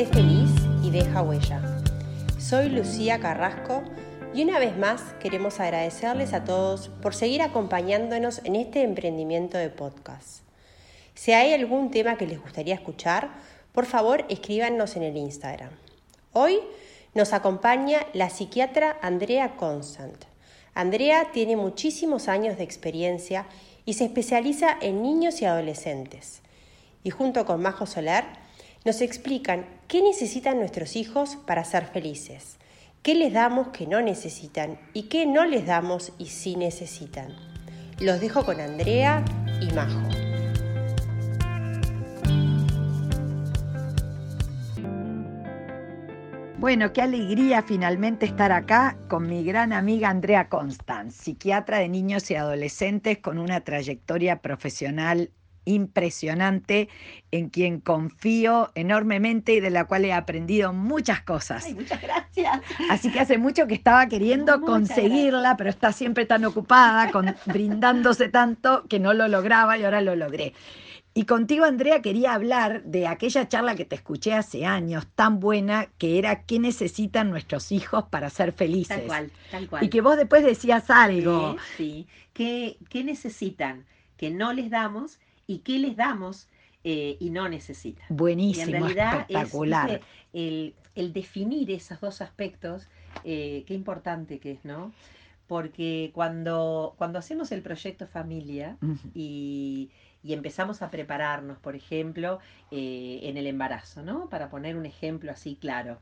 Sé feliz y deja huella. Soy Lucía Carrasco y una vez más queremos agradecerles a todos por seguir acompañándonos en este emprendimiento de podcast. Si hay algún tema que les gustaría escuchar, por favor escríbanos en el Instagram. Hoy nos acompaña la psiquiatra Andrea Constant. Andrea tiene muchísimos años de experiencia y se especializa en niños y adolescentes. Y junto con Majo Solar nos explican qué necesitan nuestros hijos para ser felices, qué les damos que no necesitan y qué no les damos y sí necesitan. Los dejo con Andrea y Majo. Bueno, qué alegría finalmente estar acá con mi gran amiga Andrea Constant, psiquiatra de niños y adolescentes con una trayectoria profesional impresionante, en quien confío enormemente y de la cual he aprendido muchas cosas. Ay, muchas gracias. Así que hace mucho que estaba queriendo Muchas conseguirla, pero está siempre tan ocupada, con, brindándose tanto que no lo lograba y ahora lo logré. Y contigo, Andrea, quería hablar de aquella charla que te escuché hace años, tan buena, que era qué necesitan nuestros hijos para ser felices. Tal cual, tal cual. Y que vos después decías algo. Sí, sí. ¿Qué, qué necesitan que no les damos y qué les damos eh, y no necesitan? Y Buenísimo, en realidad espectacular. es el, el definir esos dos aspectos, eh, qué importante que es, ¿no? Porque cuando, cuando hacemos el proyecto familia y, y empezamos a prepararnos, por ejemplo, eh, en el embarazo, ¿no? Para poner un ejemplo así claro.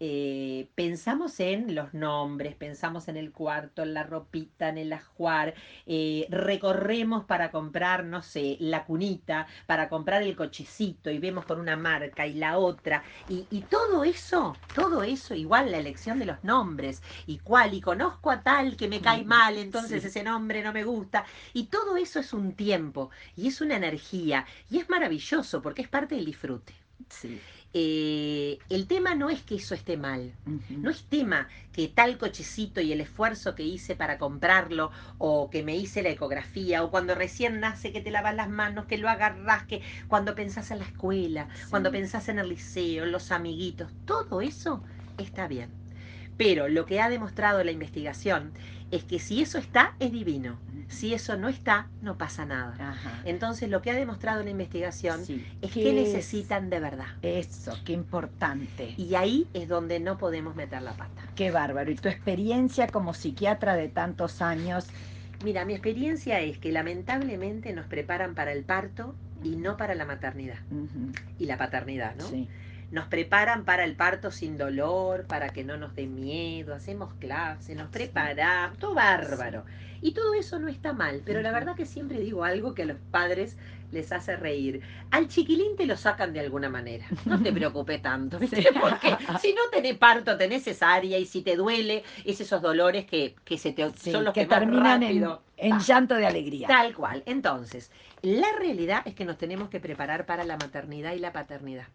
Eh, pensamos en los nombres, pensamos en el cuarto, en la ropita, en el ajuar, eh, recorremos para comprar, no sé, la cunita, para comprar el cochecito y vemos con una marca y la otra, y, y todo eso, todo eso, igual la elección de los nombres, y cuál, y conozco a tal que me cae Mm, mal, entonces sí. ese nombre no me gusta, y todo eso es un tiempo, y es una energía, y es maravilloso porque es parte del disfrute. Sí. Eh, el tema no es que eso esté mal, no es tema que tal cochecito y el esfuerzo que hice para comprarlo, o que me hice la ecografía, o cuando recién nace que te lavas las manos, que lo agarras, que cuando pensás en la escuela, cuando pensás en el liceo, en los amiguitos, todo eso está bien. Pero lo que ha demostrado la investigación es que si eso está, es divino. Si eso no está, no pasa nada. Ajá. Entonces, lo que ha demostrado la investigación. Sí. es ¿Qué que necesitan de verdad. Eso, qué importante. Y ahí es donde no podemos meter la pata. Qué bárbaro. Y tu experiencia como psiquiatra de tantos años, Mira, mi experiencia es que lamentablemente nos preparan para el parto y no para la maternidad y la paternidad, ¿no? sí, Nos preparan para el parto sin dolor, para que no nos dé miedo, hacemos clases, nos preparamos, todo bárbaro. Y todo eso no está mal, pero la verdad que siempre digo algo que a los padres les hace reír. Al chiquilín te lo sacan de alguna manera. No te preocupes tanto, ¿viste? Sí. Porque si no tenés parto, tenés cesárea y si te duele, es esos dolores que, que se te, sí, son los que, terminan en, en llanto de alegría. Tal cual. Entonces, la realidad es que nos tenemos que preparar para la maternidad y la paternidad.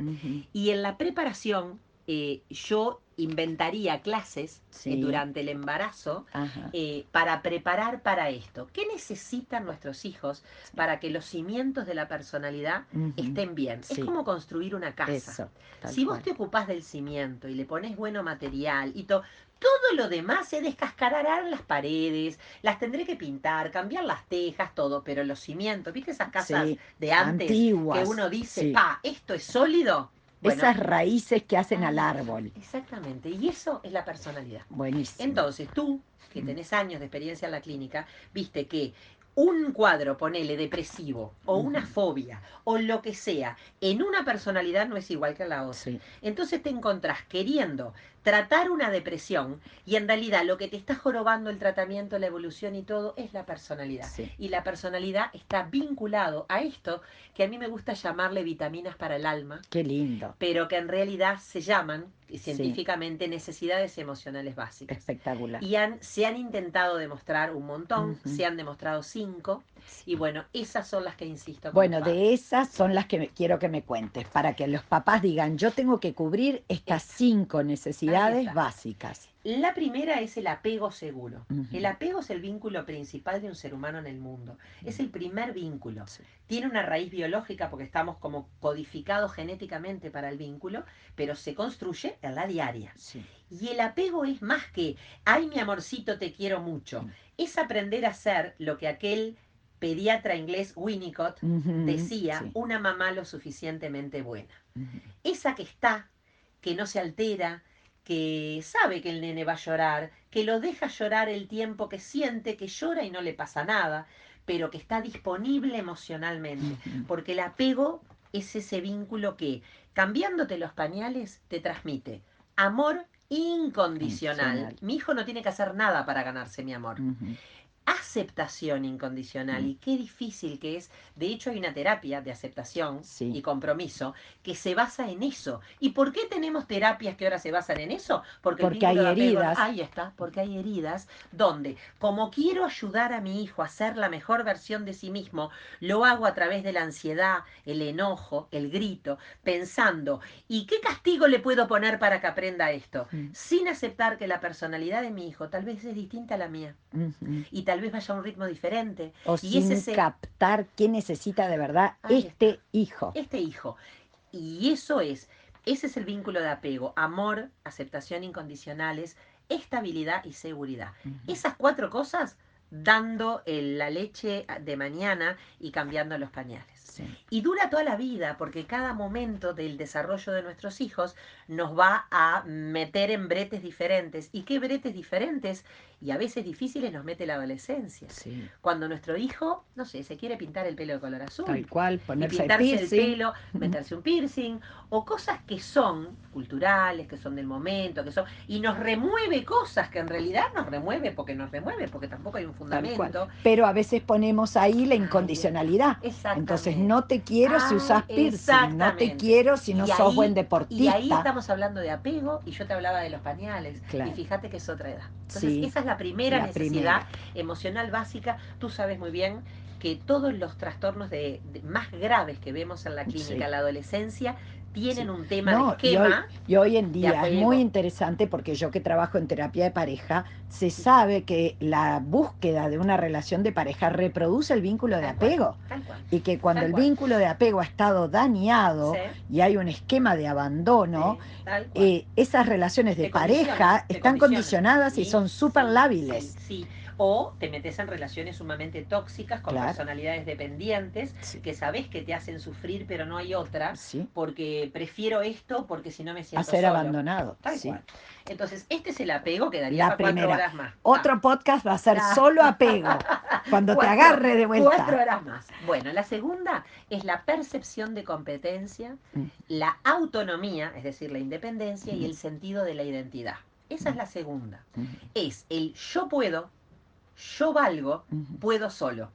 Y en la preparación, eh, yo inventaría clases Sí. eh, durante el embarazo eh, para preparar para esto. ¿Qué necesitan nuestros hijos para que los cimientos de la personalidad estén bien? Sí. Es como construir una casa. Eso. Si vos cual. te ocupás del cimiento y le pones bueno material y todo, todo lo demás se descascararán las paredes, las tendré que pintar, cambiar las tejas, todo, pero los cimientos, ¿viste esas casas Sí, de antes antiguas, que uno dice, pa, esto es sólido? Bueno, Esas raíces que hacen al Ah. árbol. Exactamente, y eso es la personalidad. Buenísimo. Entonces, tú, que Mm. tenés años de experiencia en la clínica, viste que un cuadro, ponele depresivo, o una fobia, o lo que sea, en una personalidad no es igual que en la otra. Sí, Entonces te encontrás queriendo tratar una depresión y en realidad lo que te está jorobando el tratamiento, la evolución y todo es la personalidad. sí. Y la personalidad está vinculado a esto que a mí me gusta llamarle vitaminas para el alma, Qué lindo. pero que en realidad se llaman eh, científicamente necesidades emocionales básicas. Espectacular. Y han, se han intentado demostrar un montón, se han demostrado cinco, y bueno, esas son las que insisto. Bueno, de esas son las que me- quiero que me cuentes, para que los papás digan, yo tengo que cubrir estas cinco necesidades básicas. La primera es el apego seguro. El apego es el vínculo principal de un ser humano en el mundo. Es el primer vínculo. Sí. Tiene una raíz biológica porque estamos como codificados genéticamente para el vínculo, pero se construye en la diaria. Sí. Y el apego es más que, ay mi amorcito, te quiero mucho. Mm. Es aprender a ser lo que aquel pediatra inglés Winnicott decía, sí. una mamá lo suficientemente buena. Esa que está, que no se altera, que sabe que el nene va a llorar, que lo deja llorar el tiempo que siente, que llora y no le pasa nada, pero que está disponible emocionalmente. Porque el apego es ese vínculo que, cambiándote los pañales, te transmite amor incondicional. Incondicional. Mi hijo no tiene que hacer nada para ganarse mi amor. Aceptación incondicional. Mm. Y qué difícil que es. De hecho, hay una terapia de aceptación Sí. y compromiso que se basa en eso. ¿Y por qué tenemos terapias que ahora se basan en eso? Porque, Porque hay apego- heridas. Ahí está, porque hay heridas donde, como quiero ayudar a mi hijo a ser la mejor versión de sí mismo, lo hago a través de la ansiedad, el enojo, el grito, pensando, ¿y qué castigo le puedo poner para que aprenda esto? Mm. Sin aceptar que la personalidad de mi hijo tal vez es distinta a la mía y tal vez vaya a un ritmo diferente. O Y sin ese captar qué necesita de verdad Ahí este hijo. este hijo. Y eso es, ese es el vínculo de apego, amor, aceptación incondicionales, estabilidad y seguridad. Esas cuatro cosas dando el- la leche de mañana y cambiando los pañales. Sí. Y dura toda la vida, porque cada momento del desarrollo de nuestros hijos nos va a meter en bretes diferentes. ¿Y qué bretes diferentes? Y a veces difíciles nos mete la adolescencia. Sí. Cuando nuestro hijo, no sé, se quiere pintar el pelo de color azul Tal cual, y ponerse pintarse el piercing. pelo, meterse un piercing, o cosas que son culturales, que son del momento, que son, y nos remueve cosas que en realidad nos remueve porque nos remueve, porque tampoco hay un fundamento. Pero a veces ponemos ahí la incondicionalidad. Exactamente. Entonces no te quiero si Ah, usas piercing, no te quiero si no Y sos ahí- buen Y deportista. ahí estamos hablando de apego y yo te hablaba de los pañales. Claro. Y fíjate que es otra edad. Entonces, Sí, esa es la primera la necesidad emocional básica. Tú sabes muy bien que todos los trastornos de, de- más graves que vemos en la clínica Sí. en la adolescencia tienen Sí. un tema No, de y hoy- esquema. Y hoy en día es muy interesante porque yo que trabajo en terapia de pareja, se sabe que la búsqueda de una relación de pareja reproduce el vínculo de Tal cual. apego Tal cual. y que cuando el cual. vínculo de apego ha estado dañado Sí, y hay un esquema de abandono, sí, eh, esas relaciones de pareja están condicionadas y son súper lábiles. Sí, sí. O te metes en relaciones sumamente tóxicas con Claro. personalidades dependientes Sí. que sabes que te hacen sufrir, pero no hay otra, Sí, porque prefiero esto porque si no me siento a ser solo. abandonado. Tal sí. cual. Entonces, este es el apego que daría La para cuatro primera. horas más. Otro podcast va a ser Ah. solo apego, cuando te Cuatro- agarre de Cuatro vuelta. horas más. Bueno, la segunda es la percepción de competencia, Mm. la autonomía, es decir, la independencia y Mm. el sentido de la identidad. Esa es la segunda. Ujú, Es el yo puedo, yo valgo, puedo solo.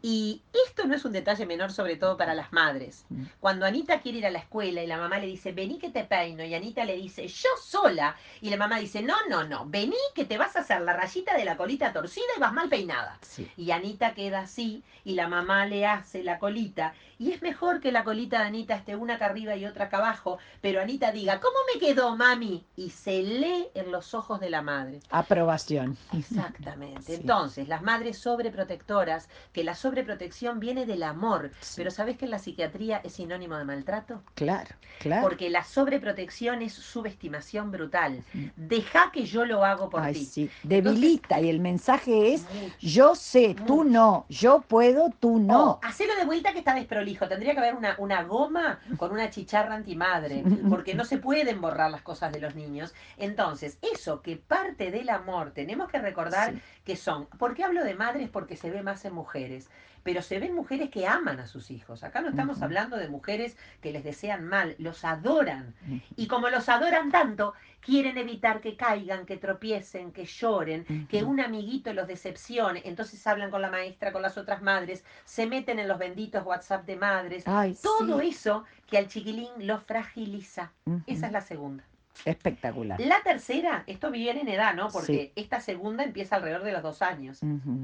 Y esto no es un detalle menor, sobre todo para las madres. Mm. Cuando Anita quiere ir a la escuela y la mamá le dice, vení que te peino, y Anita le dice, yo sola, y la mamá dice, no, no, no, vení que te vas a hacer la rayita de la colita torcida y vas mal peinada. Sí. Y Anita queda así, y la mamá le hace la colita. Y es mejor que la colita de Anita esté una acá arriba y otra acá abajo, pero Anita diga, ¿cómo me quedó, mami? Y se lee en los ojos de la madre. Aprobación. Exactamente. Sí. Entonces, las madres sobreprotectoras, que la sobreprotección viene del amor, Sí. pero ¿sabes que en la psiquiatría es sinónimo de maltrato? Claro, claro. Porque la sobreprotección es subestimación brutal. Deja que yo lo hago por Ay, ti. sí. Debilita y el mensaje es Mucho. yo sé, tú no, yo puedo, tú no. O, hacelo de vuelta que está desprolijo. Tendría que haber una, una goma con una chicharra antimadre, porque no se pueden borrar las cosas de los niños. Entonces, eso que parte del amor, tenemos que recordar Sí. que son. ¿Por qué hablo de madres? Porque se ve más en mujeres. Pero se ven mujeres que aman a sus hijos. Acá no estamos hablando de mujeres que les desean mal, los adoran. Y como los adoran tanto, quieren evitar que caigan, que tropiecen, que lloren, que un amiguito los decepcione. Entonces hablan con la maestra, con las otras madres, se meten en los benditos WhatsApp de madres. Ay, Todo sí. eso que al chiquilín lo fragiliza. Esa es la segunda. Espectacular. La tercera, esto viene en edad, ¿no? Porque esta segunda empieza alrededor de los dos años,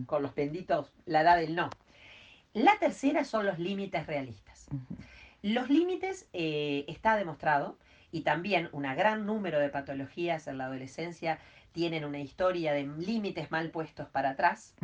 con los benditos, la edad del no. La tercera son los límites realistas. Los límites eh, está demostrado y también un gran número de patologías en la adolescencia tienen una historia de límites mal puestos para atrás,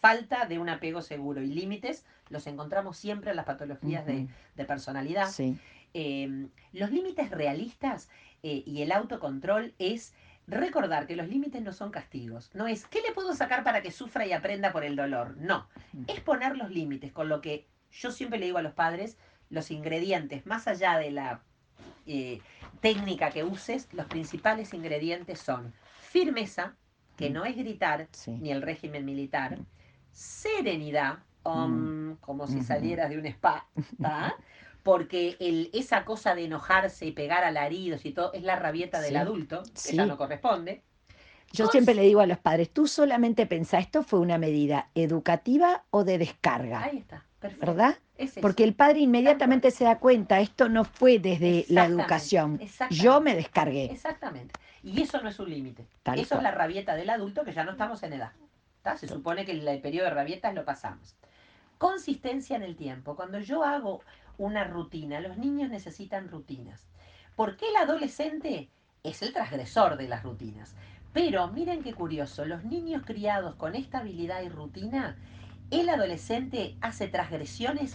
falta de un apego seguro y límites los encontramos siempre en las patologías de, personalidad. Sí. Eh, los límites realistas eh, y el autocontrol es recordar que los límites no son castigos. No es, ¿qué le puedo sacar para que sufra y aprenda por el dolor? No, es poner los límites, con lo que yo siempre le digo a los padres, los ingredientes, más allá de la eh, técnica que uses, los principales ingredientes son firmeza, que Mm. no es gritar, Sí. ni el régimen militar, serenidad, om, como si salieras de un spa, ¿tá? porque el, esa cosa de enojarse y pegar alaridos y todo es la rabieta del Sí, adulto, que sí. ya no corresponde. Yo siempre le digo a los padres, tú solamente pensá, ¿esto fue una medida educativa o de descarga? Ahí está, perfecto. ¿Verdad? Es. Porque el padre inmediatamente se da cuenta, esto no fue desde la educación. Yo me descargué. Exactamente. Y eso no es un límite. Eso cual. es la rabieta del adulto que ya no estamos en edad. ¿tá? Se supone que el, el periodo de rabietas lo pasamos. Consistencia en el tiempo. Cuando yo hago una rutina, los niños necesitan rutinas. ¿Por qué el adolescente es el transgresor de las rutinas? Pero miren qué curioso, los niños criados con estabilidad y rutina, el adolescente hace transgresiones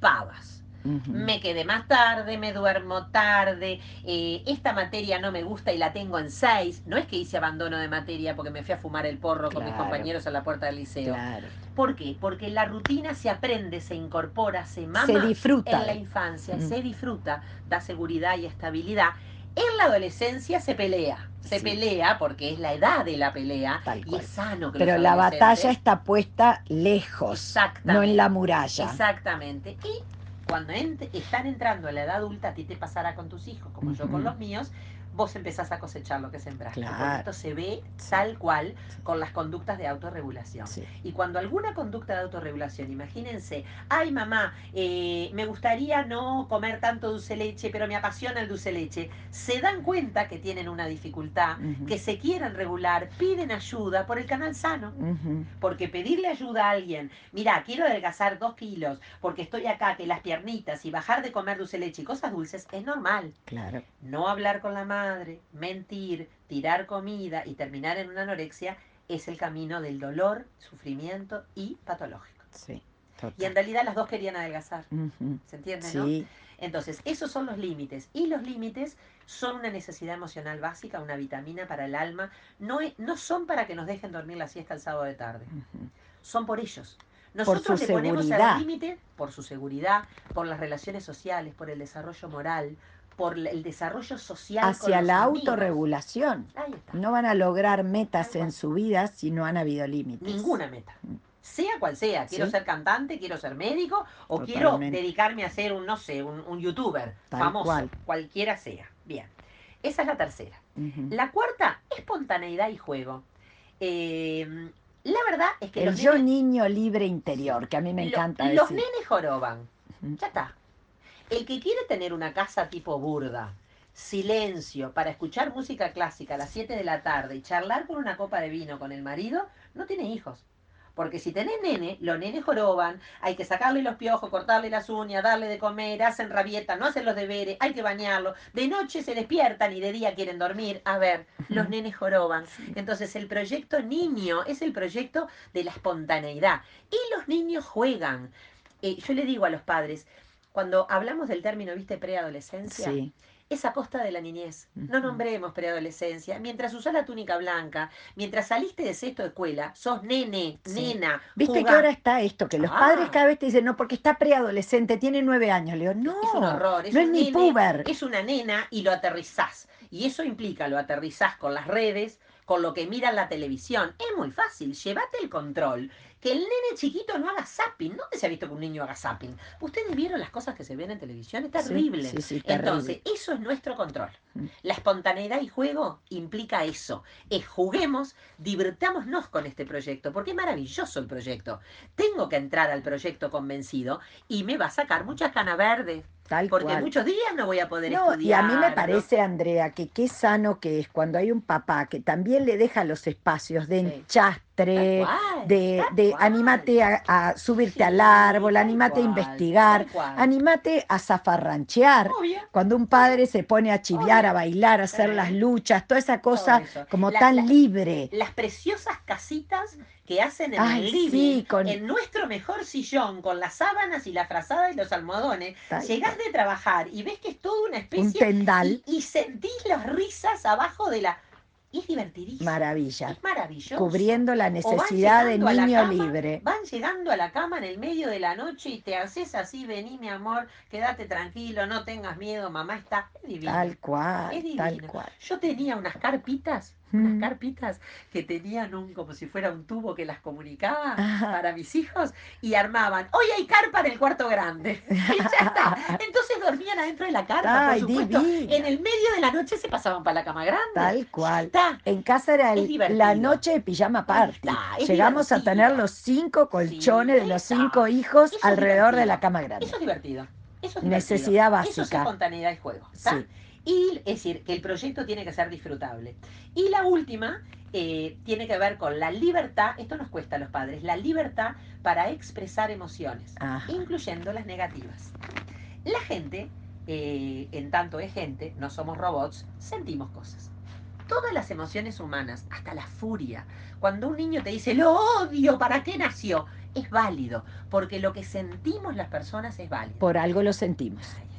pavas. Me quedé más tarde, me duermo tarde, eh, esta materia no me gusta y la tengo en seis. No es que hice abandono de materia porque me fui a fumar el porro con mis compañeros a la puerta del liceo. Claro. ¿Por qué? Porque la rutina se aprende, se incorpora, se mama Se disfruta. en la infancia, se disfruta, da seguridad y estabilidad. En la adolescencia se pelea, se Sí. pelea porque es la edad de la pelea y es sano que Pero la batalla está puesta lejos, no en la muralla. Exactamente. Y cuando ent- están entrando a la edad adulta, a ti te pasará con tus hijos, como yo con los míos, vos empezás a cosechar lo que sembraste. Porque Claro. esto se ve tal cual con las conductas de autorregulación. Sí. Y cuando alguna conducta de autorregulación, imagínense, ay mamá, eh, me gustaría no comer tanto dulce leche, pero me apasiona el dulce leche, se dan cuenta que tienen una dificultad, que se quieren regular, piden ayuda por el canal sano. Porque pedirle ayuda a alguien, mira, quiero adelgazar dos kilos porque estoy acá, que las piernitas y bajar de comer dulce leche y cosas dulces es normal. Claro. No hablar con la madre, mentir, tirar comida y terminar en una anorexia es el camino del dolor, sufrimiento y patológico. Sí. Y en realidad las dos querían adelgazar. ¿se entiende? no? Sí. Entonces, esos son los límites. Y los límites son una necesidad emocional básica, una vitamina para el alma. No, es- no son para que nos dejen dormir la siesta el sábado de tarde. Son por ellos. Nosotros le ponemos seguridad. el límite por su seguridad, por las relaciones sociales, por el desarrollo moral, por el desarrollo social. Hacia la amigos. autorregulación. Ahí está. No van a lograr metas en su vida si no han habido límites. Ninguna meta. Mm. Sea cual sea, quiero Sí. ser cantante, quiero ser médico o quiero dedicarme a ser un, no sé, un, un youtuber Tal famoso, cual. cualquiera sea. Bien, esa es la tercera. La cuarta, espontaneidad y juego. Eh, la verdad es que El los yo nenes- niño libre interior, que a mí me Lo- encanta Los decir. nenes joroban. Ya está. El que quiere tener una casa tipo burda, silencio, para escuchar música clásica a las 7 de la tarde y charlar con una copa de vino con el marido, no tiene hijos. Porque si tenés nene, los nenes joroban, hay que sacarle los piojos, cortarle las uñas, darle de comer, hacen rabieta, no hacen los deberes, hay que bañarlo. De noche se despiertan y de día quieren dormir. A ver, los nenes joroban. Entonces el proyecto niño es el proyecto de la espontaneidad. Y los niños juegan. Eh, yo le digo a los padres, cuando hablamos del término, viste, preadolescencia, Sí. es a costa de la niñez. No nombremos preadolescencia. Mientras usás la túnica blanca, mientras saliste de sexto de escuela, sos nene, Sí. nena. ¿Viste jugá. que ahora está esto? Que los Ah. padres cada vez te dicen, no, porque está preadolescente, tiene nueve años. Le digo, no, es un horror. Es no un es ni nene, puber. Es una nena y lo aterrizás. Y eso implica, lo aterrizás con las redes, con lo que mira en la televisión. Es muy fácil, llévate el control. Que el nene chiquito no haga zapping. ¿Dónde se ha visto que un niño haga zapping? ¿Ustedes vieron las cosas que se ven en televisión? Es Sí, terrible. sí, sí, terrible. Entonces, eso es nuestro control. Mm. La espontaneidad y juego implica eso. Es juguemos, divirtámonos con este proyecto, porque es maravilloso el proyecto. Tengo que entrar al proyecto convencido y me va a sacar muchas canas verdes. Tal porque cual. muchos días no voy a poder No, estudiar. y a mí me ¿no? parece, Andrea, que qué sano que es cuando hay un papá que también le deja los espacios de enchastre, cual, de, de anímate a, a subirte Sí, al árbol, anímate a investigar, anímate a zafarranchear. Obvio. Cuando un padre se pone a chiviar, Obvio. a bailar, a hacer las luchas, toda esa cosa como La- tan la- libre. Las preciosas casitas que hacen en Ay, el sí, living, con- en nuestro mejor sillón, con las sábanas y la frazada y los almohadones, Tal llegás de trabajar y ves que es toda una Un especie tendal, y, y sentís las risas abajo de la... Y es divertidísimo. maravilla. Es maravilloso. Cubriendo la necesidad de niño cama, libre. Van llegando a la cama en el medio de la noche y te haces así, vení mi amor, quédate tranquilo, no tengas miedo, mamá está es divino. Tal cual, Es tal cual. Yo tenía unas carpitas, unas Mm. carpitas que tenían un, como si fuera un tubo que las comunicaba Ajá. para mis hijos y armaban, hoy hay carpa en el cuarto grande. Y ya está. Entonces dormían adentro de la carpa, Ay, por supuesto. divina. En el medio de la noche se pasaban para la cama grande. Tal cual. Está. En casa era el- la noche de pijama party. está, Llegamos a tener los cinco colchones de los cinco hijos Eso alrededor de la cama grande. Eso es divertido. Eso es divertido. Necesidad Eso es básica. espontaneidad y juego. ¿está? Sí. Y es decir, que el proyecto tiene que ser disfrutable. Y la última eh, tiene que ver con la libertad, esto nos cuesta a los padres, la libertad para expresar emociones, Ajá. incluyendo las negativas. La gente, eh, en tanto es gente, no somos robots, sentimos cosas. Todas las emociones humanas, hasta la furia. Cuando un niño te dice, lo odio, ¿para qué nació? Es válido, porque lo que sentimos las personas es válido. Por algo lo sentimos. ¿Qué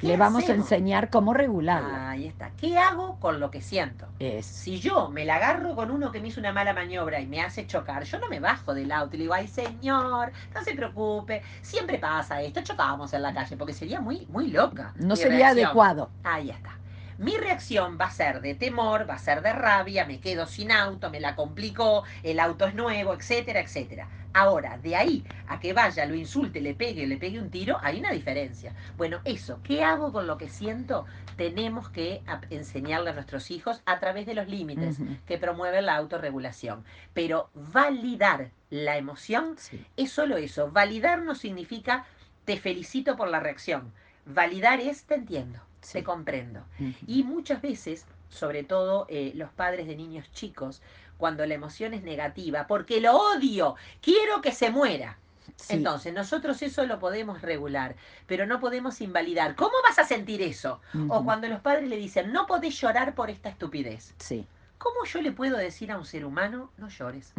Le vamos hacemos? a enseñar cómo regularlo. Ahí está. ¿Qué hago con lo que siento? Es. Si yo me la agarro con uno que me hizo una mala maniobra y me hace chocar, yo no me bajo del auto y le digo, ay señor, no se preocupe, siempre pasa esto, chocábamos en la calle, porque sería muy, muy loca. No sería reacción. adecuado. Ahí está. Mi reacción va a ser de temor, va a ser de rabia, me quedo sin auto, me la complicó, el auto es nuevo, etcétera, etcétera. Ahora, de ahí a que vaya, lo insulte, le pegue, le pegue un tiro, hay una diferencia. Bueno, eso, ¿qué hago con lo que siento? Tenemos que enseñarle a nuestros hijos a través de los límites que promueven la autorregulación. Pero validar la emoción Sí. es solo eso. Validar no significa te felicito por la reacción. Validar es te entiendo, Sí. te comprendo. Y muchas veces, sobre todo eh, los padres de niños chicos, cuando la emoción es negativa, porque lo odio, quiero que se muera. Sí. Entonces, nosotros eso lo podemos regular, pero no podemos invalidar. ¿Cómo vas a sentir eso? O cuando los padres le dicen, no podés llorar por esta estupidez. Sí. ¿Cómo yo le puedo decir a un ser humano, no llores?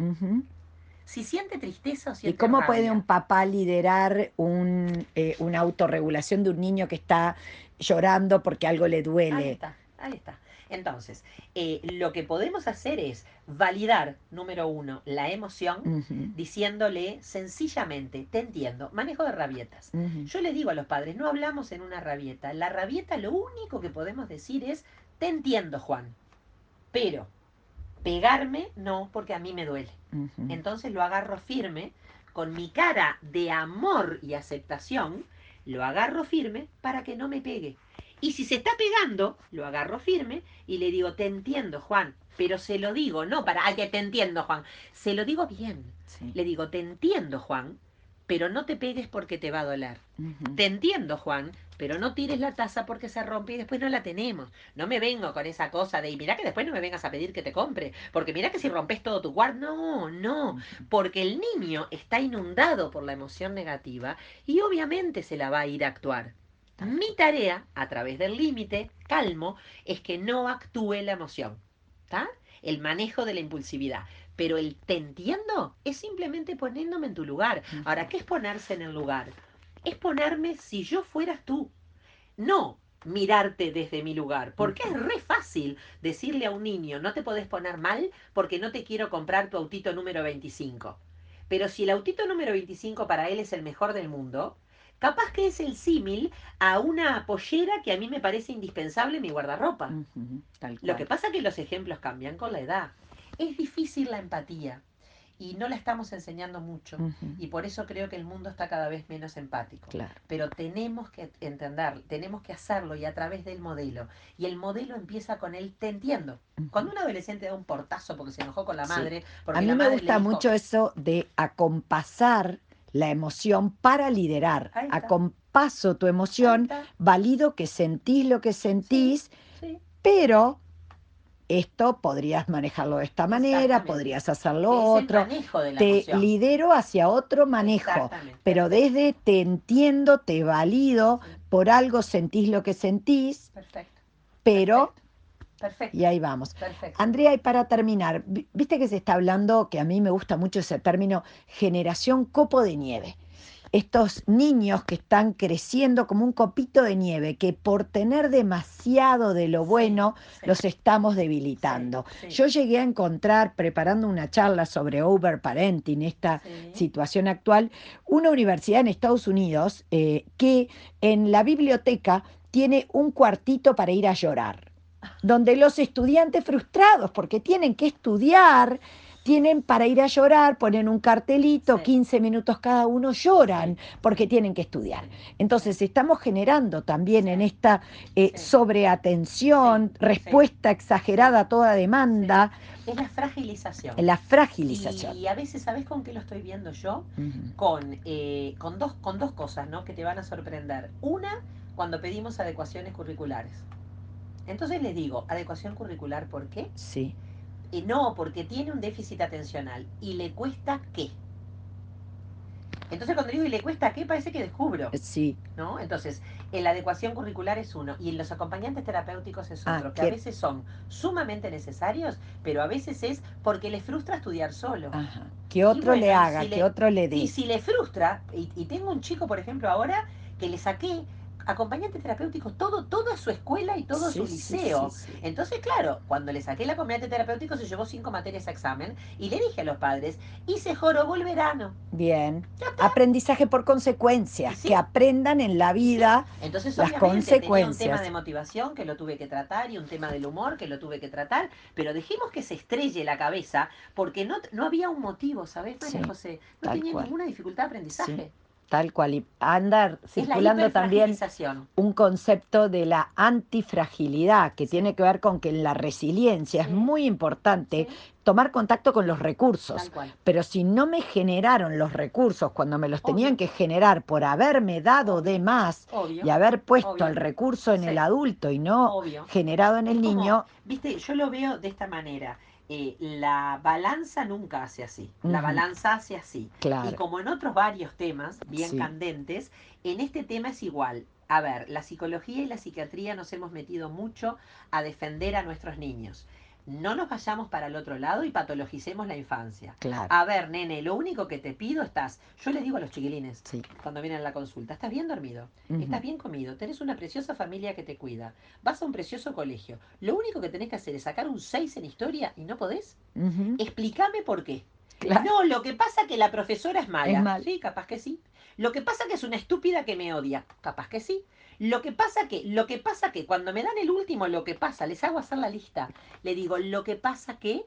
Si siente tristeza o ¿Y siente cómo puede un papá liderar un, eh, una autorregulación de un niño que está llorando porque algo le Ahí duele? está, ahí está. Entonces, eh, lo que podemos hacer es validar, número uno, la emoción, diciéndole sencillamente, te entiendo, manejo de rabietas. Yo le digo a los padres, no hablamos en una rabieta. La rabieta lo único que podemos decir es, te entiendo, Juan, pero pegarme no, porque a mí me duele. Entonces lo agarro firme, con mi cara de amor y aceptación, lo agarro firme para que no me pegue. Y si se está pegando, lo agarro firme y le digo, te entiendo, Juan, pero se lo digo, no para, ay, que te entiendo, Juan, se lo digo bien. Sí. Le digo, te entiendo, Juan, pero no te pegues porque te va a doler. Te entiendo, Juan, pero no tires la taza porque se rompe y después no la tenemos. No me vengo con esa cosa de, y mira que después no me vengas a pedir que te compre, porque mira que si rompes todo tu cuarto, no, no, porque el niño está inundado por la emoción negativa y obviamente se la va a ir a actuar. Mi tarea, a través del límite, calmo, es que no actúe la emoción, ¿está? El manejo de la impulsividad. Pero el te entiendo es simplemente poniéndome en tu lugar. Ahora, ¿qué es ponerse en el lugar? Es ponerme si yo fueras tú. No mirarte desde mi lugar. Porque es re fácil decirle a un niño, no te podés poner mal porque no te quiero comprar tu autito número 25. Pero si el autito número 25 para él es el mejor del mundo, capaz que es el símil a una pollera que a mí me parece indispensable en mi guardarropa. Tal Lo que pasa es que los ejemplos cambian con la edad. Es difícil la empatía y no la estamos enseñando mucho. Y por eso creo que el mundo está cada vez menos empático. Claro. Pero tenemos que entender, tenemos que hacerlo y a través del modelo. Y el modelo empieza con el te entiendo. Cuando un adolescente da un portazo porque se enojó con la Sí. madre, porque A mí la me madre le gusta dijo- mucho eso de acompasar la emoción para liderar, Ahí está. acom- traspaso tu emoción, valido que sentís lo que sentís, Sí. pero esto podrías manejarlo de esta manera, podrías hacerlo Es otro. de la Te emoción. lidero hacia otro manejo, pero desde te entiendo, te valido, por algo sentís lo que sentís, Perfecto. pero, Perfecto. Y ahí vamos. Perfecto. Andrea, y para terminar, vi- viste que se está hablando, que a mí me gusta mucho ese término, generación copo de nieve. Estos niños que están creciendo como un copito de nieve, que por tener demasiado de lo bueno, sí. los estamos debilitando. Sí. Yo llegué a encontrar, preparando una charla sobre overparenting, esta situación actual, una universidad en Estados Unidos eh, que en la biblioteca tiene un cuartito para ir a llorar, donde los estudiantes frustrados, porque tienen que estudiar, tienen para ir a llorar, ponen un cartelito, Sí. 15 minutos cada uno lloran, porque tienen que estudiar. Entonces estamos generando también en esta eh, Sí. sobreatención, respuesta exagerada a toda demanda, Es la fragilización. la fragilización. Y a veces, ¿sabes con qué lo estoy viendo yo? Con, eh, con, dos, con dos cosas, ¿no? Que te van a sorprender. Una, cuando pedimos adecuaciones curriculares. Entonces les digo, adecuación curricular, ¿por qué? Sí. Eh, no, porque tiene un déficit atencional. ¿Y le cuesta qué? Entonces cuando digo y le cuesta qué, parece que descubro, Sí, ¿no? Entonces, en la adecuación curricular es uno y en los acompañantes terapéuticos es Ah, otro, que a veces son sumamente necesarios, pero a veces es porque les frustra estudiar solo. ajá. Que otro le bueno, y haga, si que le- otro le dé. Y si le frustra, y, y tengo un chico, por ejemplo, ahora que le saqué acompañante terapéutico todo, toda su escuela y todo Sí, su liceo. sí, sí. Entonces, claro, cuando le saqué el acompañante terapéutico se llevó cinco materias a examen y le dije a los padres, y se jorobó el verano. Bien. Aprendizaje por consecuencias, Y sí. que aprendan en la vida. Entonces, Las obviamente, tenía un consecuencias. tema de motivación que lo tuve que tratar y un tema del humor que lo tuve que tratar, pero dejemos que se estrelle la cabeza porque no, no había un motivo, ¿sabes, María José? No tenía cual. ninguna dificultad de aprendizaje. Tal cual. Y la circulando también un concepto de la antifragilidad, que tiene que ver con que en la resiliencia es muy importante Sí, tomar contacto con los recursos. Pero si no me generaron los recursos cuando me los tenían que generar por haberme dado de más Obvio. y haber puesto Obvio. el recurso en el adulto y no generado en el niño, Viste, yo lo veo de esta manera. Eh, la balanza nunca hace así. La balanza hace así. Y como en otros varios temas bien Sí. candentes, en este tema es igual. A ver, la psicología y la psiquiatría nos hemos metido mucho a defender a nuestros niños. No nos vayamos para el otro lado y patologicemos la infancia. Claro. A ver, nene, lo único que te pido estás, yo les digo a los chiquilines Sí. cuando vienen a la consulta, ¿estás bien dormido? Estás bien comido, tenés una preciosa familia que te cuida, vas a un precioso colegio. Lo único que tenés que hacer es sacar un 6 en historia y no podés. Explícame por qué. Claro. No, lo que pasa que la profesora es mala. Es mala. Sí, capaz que sí. Lo que pasa que es una estúpida que me odia. Capaz que sí. Lo que pasa que, lo que pasa que cuando me dan el último lo que pasa, les hago hacer la lista. Le digo, lo que pasa que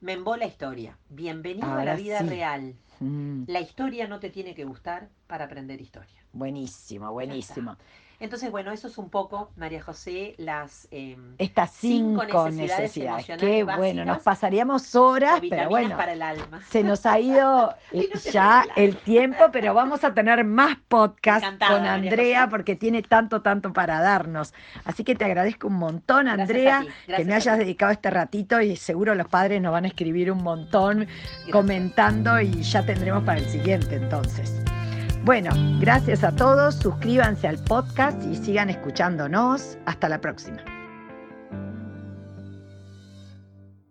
me embola historia. Bienvenido a la vida sí. real. Mm, La historia no te tiene que gustar para aprender historia. Buenísimo, buenísimo. Entonces, bueno, eso es un poco, María José, las em, Estas Cinco cinco, necesidades Qué bueno, nos pasaríamos horas, pero bueno, para el alma. se nos ha ido eh, no ya el tiempo, pero vamos a tener más podcast Encantada, con Andrea porque tiene tanto, tanto para darnos. Así que te agradezco un montón, Andrea, que me hayas dedicado este ratito y seguro los padres nos van a escribir un montón Gracias. comentando y ya tendremos para el siguiente entonces. Bueno, gracias a todos, suscríbanse al podcast y sigan escuchándonos. Hasta la próxima.